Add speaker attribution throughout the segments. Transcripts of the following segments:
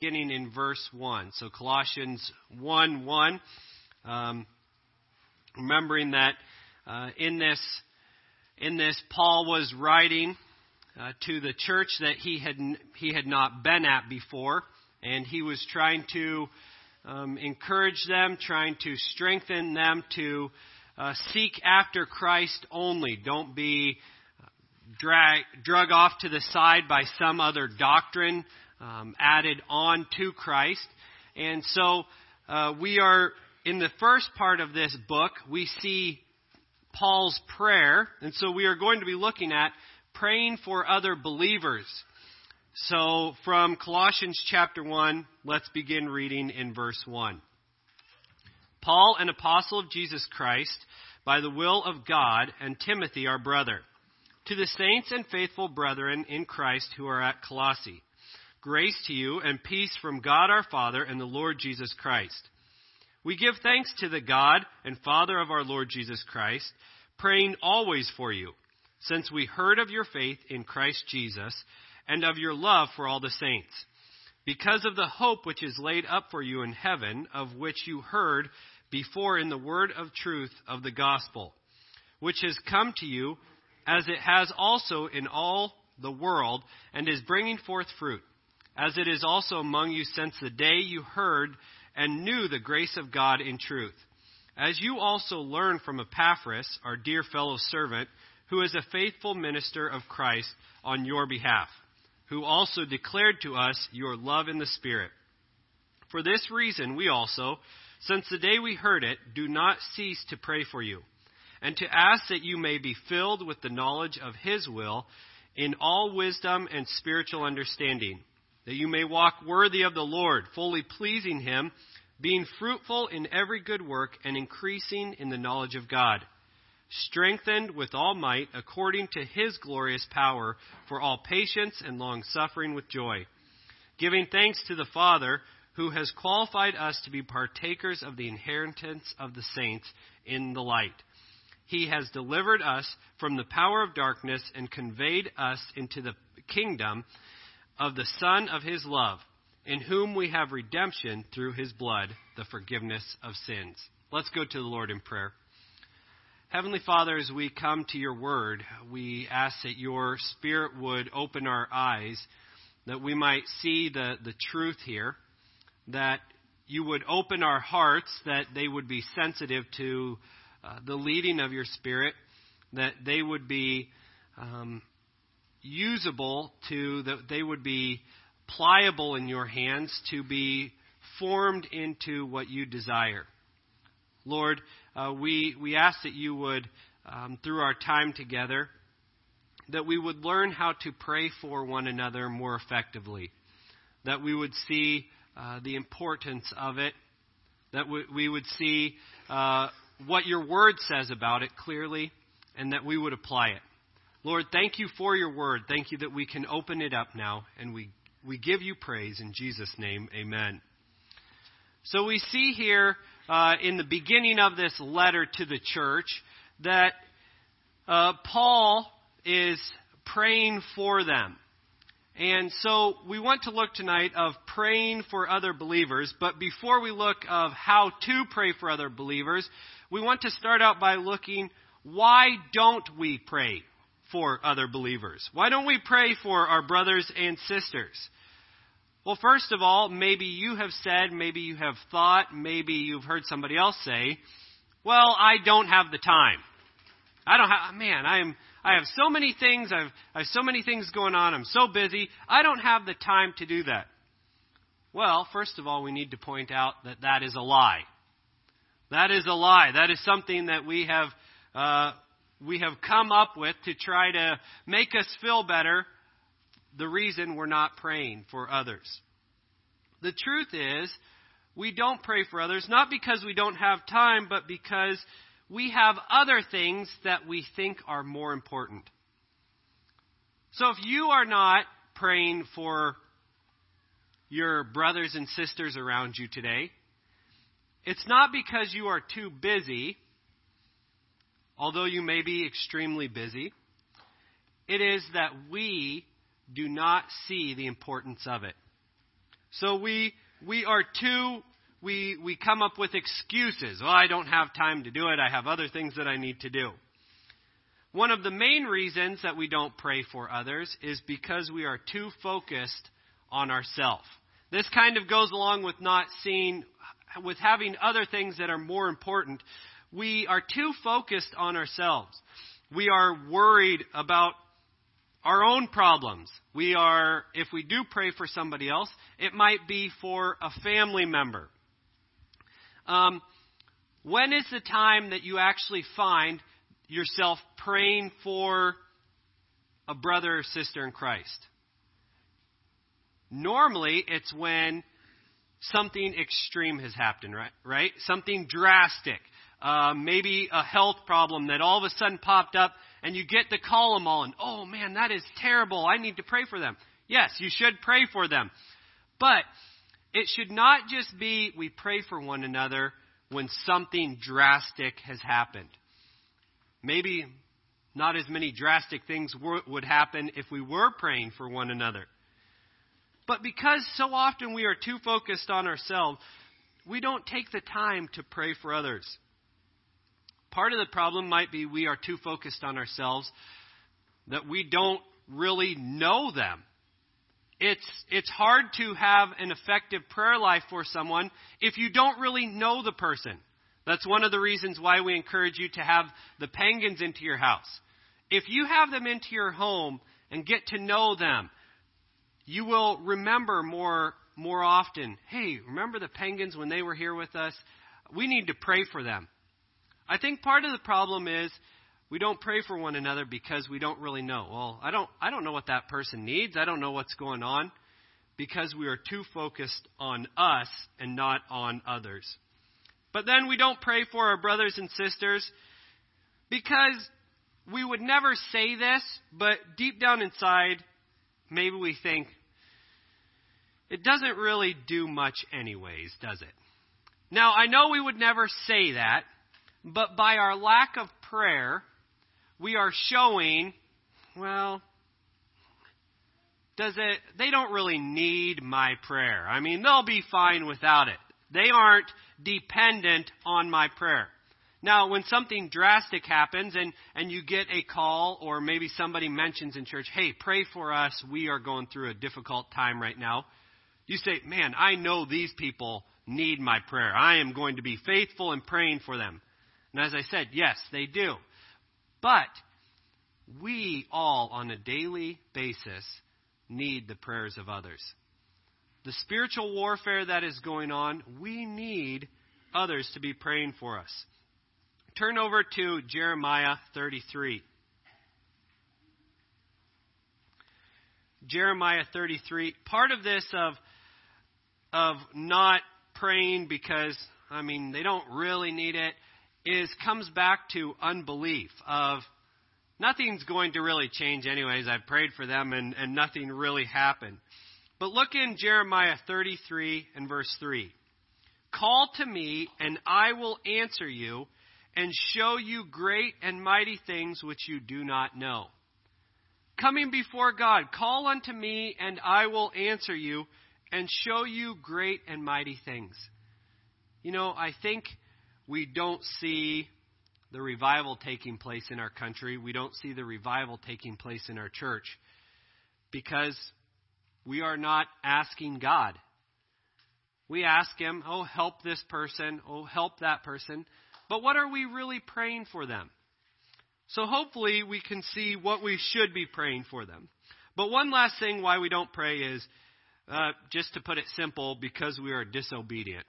Speaker 1: beginning in verse 1. So Colossians 1 1. Um, remembering that uh, in this in this Paul was writing uh, to the church that he had he had not been at before, and he was trying to um, encourage them, trying to strengthen them to uh, seek after Christ only. Don't be drag, drug off to the side by some other doctrine um, added on to Christ. And so uh, we are in the first part of this book, we see Paul's prayer. And so we are going to be looking at praying for other believers. So from Colossians chapter 1, let's begin reading in verse 1. Paul, an apostle of Jesus Christ, by the will of God, and Timothy, our brother, to the saints and faithful brethren in Christ who are at Colossae Grace to you and peace from God our Father and the Lord Jesus Christ. We give thanks to the God and Father of our Lord Jesus Christ, praying always for you, since we heard of your faith in Christ Jesus and of your love for all the saints, because of the hope which is laid up for you in heaven, of which you heard before in the word of truth of the gospel, which has come to you as it has also in all the world and is bringing forth fruit as it is also among you since the day you heard and knew the grace of God in truth. As you also learned from Epaphras, our dear fellow servant, who is a faithful minister of Christ on your behalf, who also declared to us your love in the Spirit. For this reason, we also, since the day we heard it, do not cease to pray for you, and to ask that you may be filled with the knowledge of His will in all wisdom and spiritual understanding that you may walk worthy of the Lord, fully pleasing Him, being fruitful in every good work and increasing in the knowledge of God, strengthened with all might according to His glorious power for all patience and long suffering with joy, giving thanks to the Father who has qualified us to be partakers of the inheritance of the saints in the light. He has delivered us from the power of darkness and conveyed us into the kingdom of the Son of His love, in whom we have redemption through His blood, the forgiveness of sins. Let's go to the Lord in prayer. Heavenly Father, as we come to your word, we ask that your Spirit would open our eyes, that we might see the, the truth here, that you would open our hearts, that they would be sensitive to uh, the leading of your Spirit, that they would be um, usable to that they would be pliable in your hands to be formed into what you desire. Lord, uh, we, we ask that you would, um, through our time together, that we would learn how to pray for one another more effectively, that we would see uh, the importance of it, that we, we would see uh, what your word says about it clearly, and that we would apply it. Lord, thank you for your word. Thank you that we can open it up now, and we, we give you praise in Jesus' name. Amen. So we see here uh, in the beginning of this letter to the church that uh, Paul is praying for them. And so we want to look tonight of praying for other believers, but before we look of how to pray for other believers, we want to start out by looking why don't we pray for other believers? Why don't we pray for our brothers and sisters? Well, first of all, maybe you have said, maybe you have thought, maybe you've heard somebody else say, well, I don't have the time. I don't have, man, I am, I have so many things, I've, I have so many things going on, I'm so busy, I don't have the time to do that. Well, first of all, we need to point out that that is a lie. That is a lie. That is something that we have uh, we have come up with to try to make us feel better the reason we're not praying for others. The truth is, we don't pray for others not because we don't have time, but because we have other things that we think are more important. So if you are not praying for your brothers and sisters around you today, it's not because you are too busy although you may be extremely busy, it is that we do not see the importance of it. So we we are too we we come up with excuses. Oh, I don't have time to do it. I have other things that I need to do. One of the main reasons that we don't pray for others is because we are too focused on ourselves. This kind of goes along with not seeing with having other things that are more important. We are too focused on ourselves. We are worried about our own problems. We are, if we do pray for somebody else, it might be for a family member. Um, when is the time that you actually find yourself praying for a brother or sister in Christ? Normally, it's when something extreme has happened, right? Right? Something drastic. Uh, maybe a health problem that all of a sudden popped up, and you get to call them all, and oh man, that is terrible. I need to pray for them. Yes, you should pray for them. But it should not just be we pray for one another when something drastic has happened. Maybe not as many drastic things would happen if we were praying for one another. But because so often we are too focused on ourselves, we don't take the time to pray for others. Part of the problem might be we are too focused on ourselves that we don't really know them. It's, it's hard to have an effective prayer life for someone if you don't really know the person. That's one of the reasons why we encourage you to have the Pangans into your house. If you have them into your home and get to know them, you will remember more more often, hey, remember the Pangans when they were here with us? We need to pray for them. I think part of the problem is we don't pray for one another because we don't really know. Well, I don't I don't know what that person needs. I don't know what's going on because we are too focused on us and not on others. But then we don't pray for our brothers and sisters because we would never say this, but deep down inside, maybe we think it doesn't really do much anyways, does it? Now, I know we would never say that, but by our lack of prayer, we are showing, well, does it, they don't really need my prayer. I mean, they'll be fine without it. They aren't dependent on my prayer. Now, when something drastic happens and, and you get a call or maybe somebody mentions in church, hey, pray for us, we are going through a difficult time right now, you say, man, I know these people need my prayer. I am going to be faithful in praying for them. And as I said, yes, they do. But we all, on a daily basis, need the prayers of others. The spiritual warfare that is going on, we need others to be praying for us. Turn over to Jeremiah 33. Jeremiah 33. Part of this of of not praying because I mean they don't really need it is comes back to unbelief of nothing's going to really change anyways. I've prayed for them and, and nothing really happened. But look in Jeremiah 33 and verse 3. Call to me, and I will answer you, and show you great and mighty things which you do not know. Coming before God, call unto me, and I will answer you, and show you great and mighty things. You know, I think we don't see the revival taking place in our country. We don't see the revival taking place in our church because we are not asking God. We ask Him, oh, help this person, oh, help that person. But what are we really praying for them? So hopefully we can see what we should be praying for them. But one last thing why we don't pray is, uh, just to put it simple, because we are disobedient.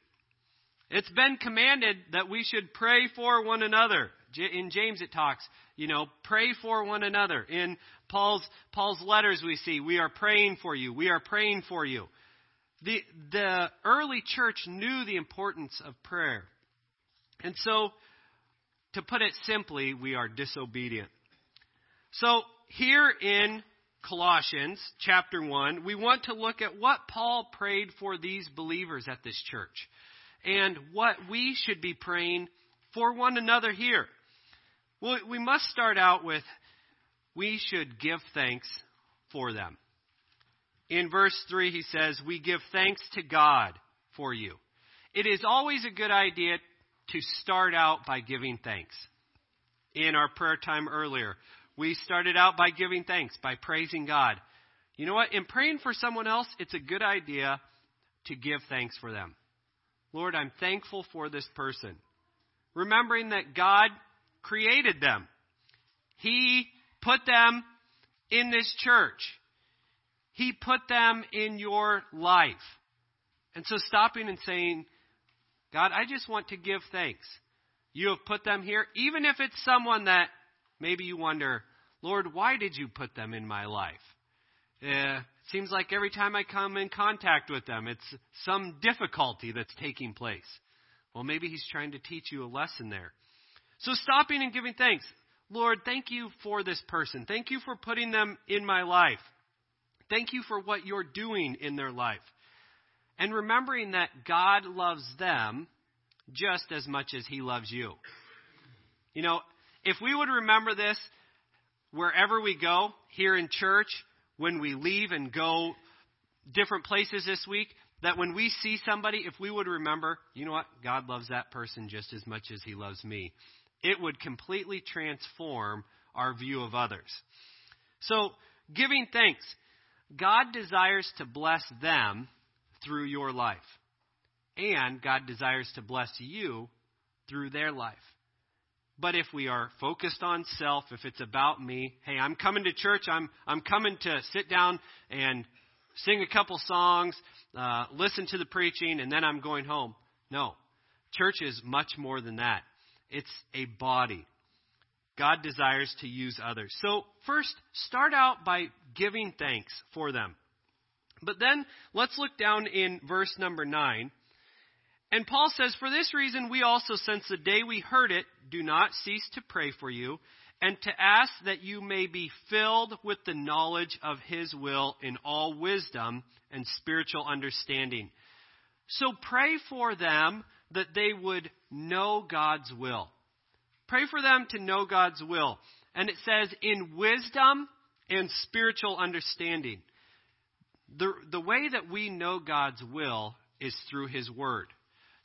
Speaker 1: It's been commanded that we should pray for one another. In James it talks, you know, pray for one another. In Paul's Paul's letters we see, we are praying for you. We are praying for you. The the early church knew the importance of prayer. And so to put it simply, we are disobedient. So here in Colossians chapter 1, we want to look at what Paul prayed for these believers at this church and what we should be praying for one another here. Well, we must start out with we should give thanks for them. in verse 3, he says, We give thanks to God for you. It is always a good idea to start out by giving thanks. In our prayer time earlier, we started out by giving thanks, by praising God. You know what? In praying for someone else, it's a good idea to give thanks for them. Lord, I'm thankful for this person. Remembering that God created them, He put them in this church, He put them in your life. And so stopping and saying, God, I just want to give thanks. You have put them here, even if it's someone that maybe you wonder, Lord, why did you put them in my life? Uh, seems like every time I come in contact with them, it's some difficulty that's taking place. Well, maybe He's trying to teach you a lesson there. So stopping and giving thanks. Lord, thank you for this person. Thank you for putting them in my life. Thank you for what you're doing in their life. And remembering that God loves them just as much as He loves you. You know, if we would remember this wherever we go, here in church, when we leave and go different places this week, that when we see somebody, if we would remember, you know what? God loves that person just as much as He loves me. It would completely transform our view of others. So, giving thanks. God desires to bless them through your life. And God desires to bless you through their life. But if we are focused on self, if it's about me, hey, I'm coming to church, I'm, I'm coming to sit down and sing a couple songs, uh, listen to the preaching, and then I'm going home. No. Church is much more than that. It's a body. God desires to use others. So, first, start out by giving thanks for them. But then let's look down in verse number 9. And Paul says, For this reason, we also, since the day we heard it, do not cease to pray for you and to ask that you may be filled with the knowledge of his will in all wisdom and spiritual understanding. So pray for them that they would know God's will. Pray for them to know God's will. And it says, in wisdom and spiritual understanding the, the way that we know God's will is through His Word.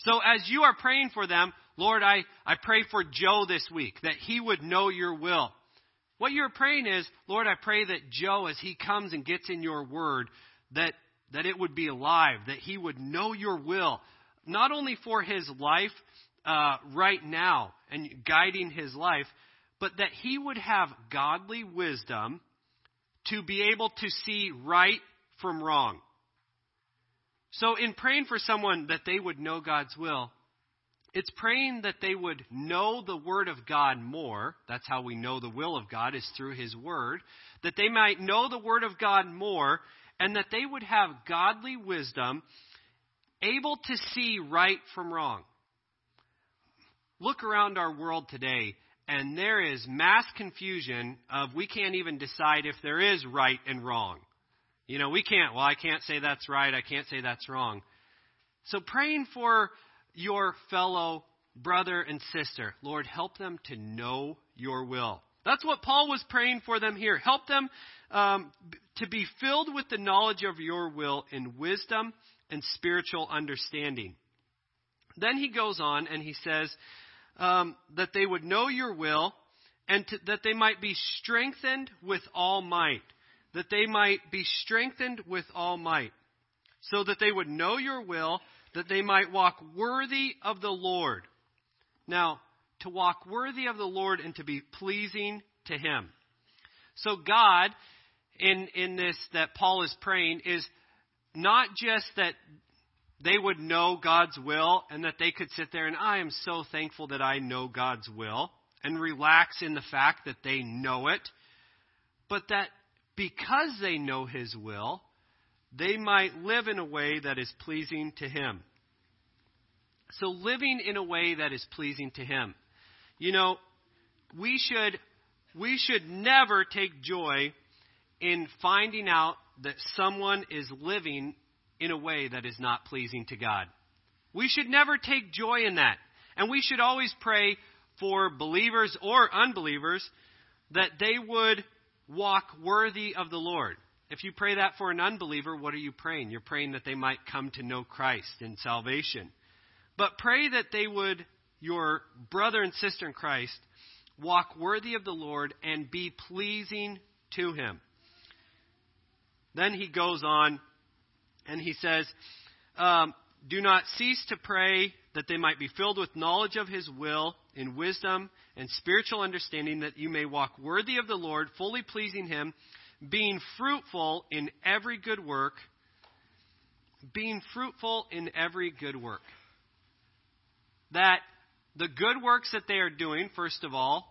Speaker 1: So as you are praying for them, Lord, I, I pray for Joe this week, that he would know your will. What you're praying is, Lord, I pray that Joe, as he comes and gets in your word, that, that it would be alive, that he would know your will, not only for his life uh, right now and guiding his life, but that he would have godly wisdom to be able to see right from wrong. So, in praying for someone that they would know God's will, it's praying that they would know the Word of God more. That's how we know the will of God, is through His Word. That they might know the Word of God more, and that they would have godly wisdom, able to see right from wrong. Look around our world today, and there is mass confusion of we can't even decide if there is right and wrong. You know, we can't, well, I can't say that's right, I can't say that's wrong. So praying for your fellow brother and sister, Lord, help them to know your will. That's what Paul was praying for them here. Help them um, to be filled with the knowledge of your will in wisdom and spiritual understanding. Then he goes on and he says um, that they would know your will and to, that they might be strengthened with all might that they might be strengthened with all might, so that they would know your will, that they might walk worthy of the Lord. Now, to walk worthy of the Lord and to be pleasing to Him. So God, in, in this that Paul is praying, is not just that they would know God's will and that they could sit there and I am so thankful that I know God's will and relax in the fact that they know it, but that because they know His will, they might live in a way that is pleasing to Him. So, living in a way that is pleasing to Him. You know, we should, we should never take joy in finding out that someone is living in a way that is not pleasing to God. We should never take joy in that. And we should always pray for believers or unbelievers that they would walk worthy of the Lord. if you pray that for an unbeliever, what are you praying? You're praying that they might come to know Christ in salvation. But pray that they would, your brother and sister in Christ, walk worthy of the Lord and be pleasing to him. Then he goes on and he says, um, Do not cease to pray that they might be filled with knowledge of his will, in wisdom and spiritual understanding, that you may walk worthy of the Lord, fully pleasing him, being fruitful in every good work. Being fruitful in every good work. That the good works that they are doing, first of all,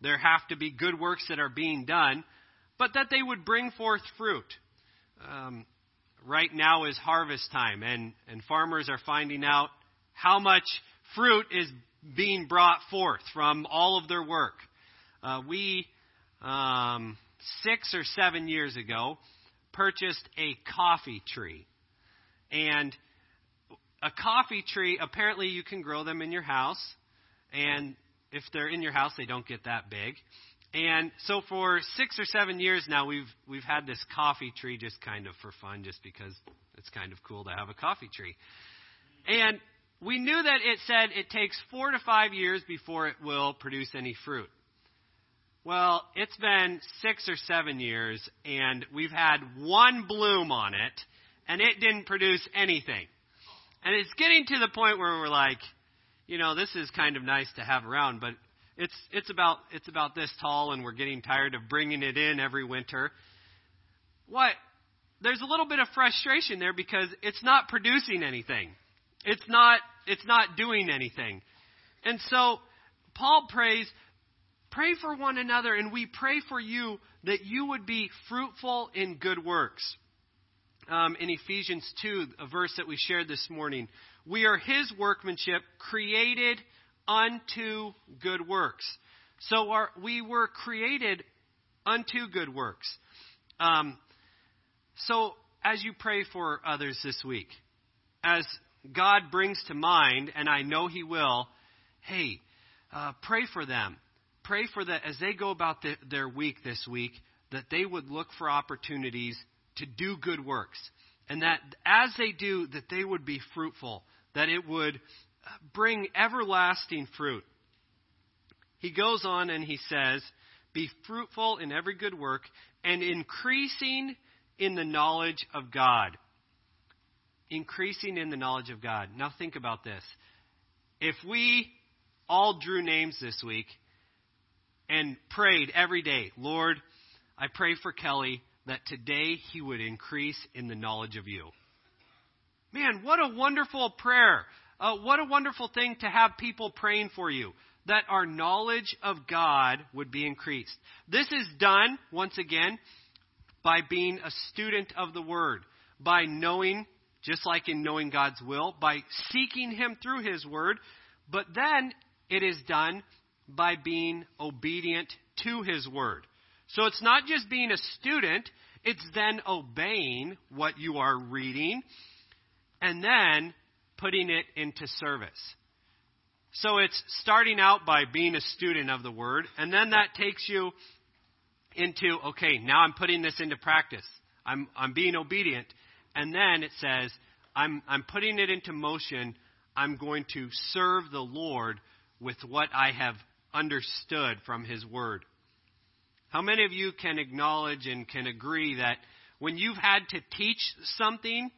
Speaker 1: there have to be good works that are being done, but that they would bring forth fruit. Um, right now is harvest time, and, and farmers are finding out how much fruit is being brought forth from all of their work. Uh, we, um, six or seven years ago, purchased a coffee tree. And a coffee tree, apparently, you can grow them in your house. And if they're in your house, they don't get that big. And so for six or seven years now, we've we've had this coffee tree just kind of for fun, just because it's kind of cool to have a coffee tree. And we knew that it said it takes four to five years before it will produce any fruit. Well, it's been six or seven years, and we've had one bloom on it, and it didn't produce anything. And it's getting to the point where we're like, you know, this is kind of nice to have around, but it's it's about it's about this tall, and we're getting tired of bringing it in every winter. What? There's a little bit of frustration there because it's not producing anything. It's not it's not doing anything. And so Paul prays, pray for one another, and we pray for you that you would be fruitful in good works. Um, in Ephesians 2, a verse that we shared this morning, we are his workmanship, created unto good works. So our, we were created unto good works. Um, so as you pray for others this week, as God brings to mind, and I know He will, hey, uh, pray for them. Pray for that as they go about the, their week this week, that they would look for opportunities to do good works. And that as they do, that they would be fruitful, that it would bring everlasting fruit. He goes on and he says, Be fruitful in every good work and increasing in the knowledge of God increasing in the knowledge of God. Now think about this. If we all drew names this week and prayed every day, Lord, I pray for Kelly that today he would increase in the knowledge of you. Man, what a wonderful prayer. Uh, what a wonderful thing to have people praying for you. That our knowledge of God would be increased. This is done, once again, by being a student of the Word, by knowing just like in knowing God's will, by seeking Him through His Word, but then it is done by being obedient to His Word. So it's not just being a student, it's then obeying what you are reading and then putting it into service. So it's starting out by being a student of the Word, and then that takes you into, okay, now I'm putting this into practice. I'm, I'm being obedient. And then it says, I'm, I'm putting it into motion. I'm going to serve the Lord with what I have understood from His Word. How many of you can acknowledge and can agree that when you've had to teach something,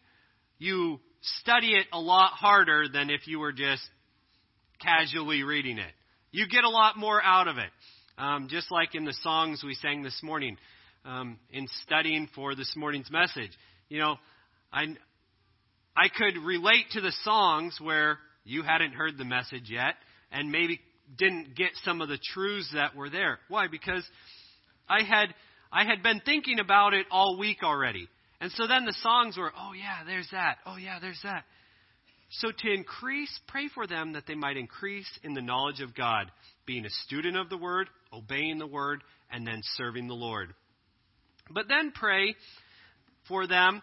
Speaker 1: you study it a lot harder than if you were just casually reading it? You get a lot more out of it. Um, just like in the songs we sang this morning, um, in studying for this morning's message. You know, I, I could relate to the songs where you hadn't heard the message yet and maybe didn't get some of the truths that were there. Why? Because I had I had been thinking about it all week already. And so then the songs were, oh yeah, there's that. Oh yeah, there's that. So to increase, pray for them that they might increase in the knowledge of God, being a student of the word, obeying the word, and then serving the Lord. But then pray for them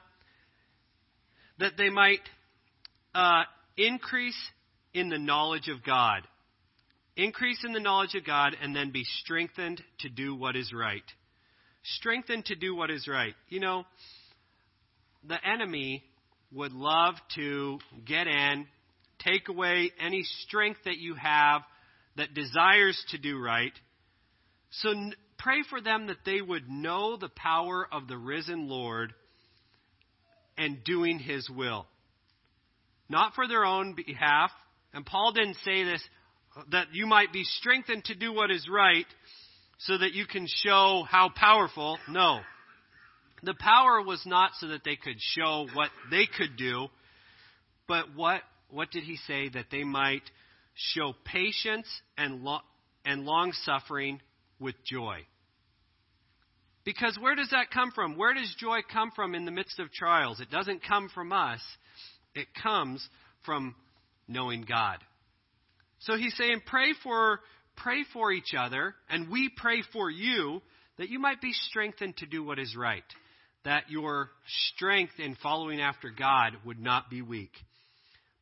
Speaker 1: that they might uh, increase in the knowledge of God. Increase in the knowledge of God and then be strengthened to do what is right. strengthened to do what is right. You know, the enemy would love to get in, take away any strength that you have that desires to do right. So pray for them that they would know the power of the risen Lord and doing his will. Not for their own behalf. And Paul didn't say this that you might be strengthened to do what is right so that you can show how powerful. No. The power was not so that they could show what they could do, but what what did he say that they might show patience and lo- and long suffering with joy. Because where does that come from? Where does joy come from in the midst of trials? It doesn't come from us. It comes from knowing God. So he's saying pray for pray for each other and we pray for you that you might be strengthened to do what is right that your strength in following after God would not be weak.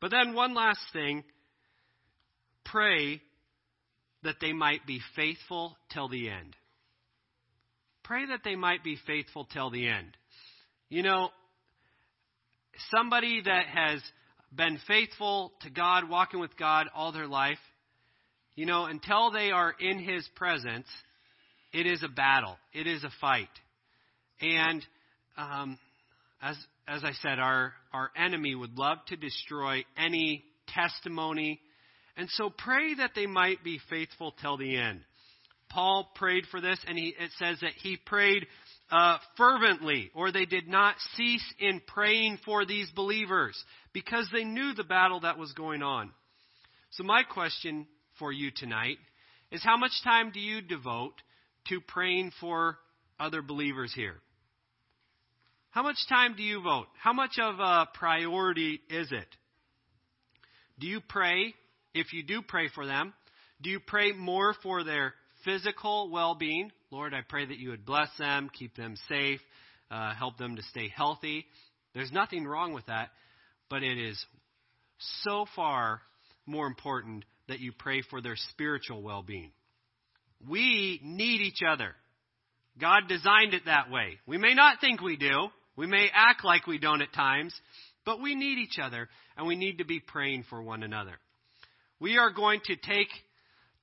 Speaker 1: But then, one last thing pray that they might be faithful till the end. Pray that they might be faithful till the end. You know, somebody that has been faithful to God, walking with God all their life, you know, until they are in His presence, it is a battle. It is a fight. And um, as as I said, our our enemy would love to destroy any testimony, and so pray that they might be faithful till the end. Paul prayed for this, and he, it says that he prayed uh, fervently, or they did not cease in praying for these believers because they knew the battle that was going on. So, my question for you tonight is how much time do you devote to praying for other believers here? How much time do you vote? How much of a priority is it? Do you pray, if you do pray for them, do you pray more for their physical well being? Lord, I pray that you would bless them, keep them safe, uh, help them to stay healthy. There's nothing wrong with that, but it is so far more important that you pray for their spiritual well being. We need each other. God designed it that way. We may not think we do, we may act like we don't at times, but we need each other and we need to be praying for one another. We are going to take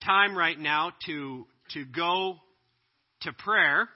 Speaker 1: time right now to, to go to prayer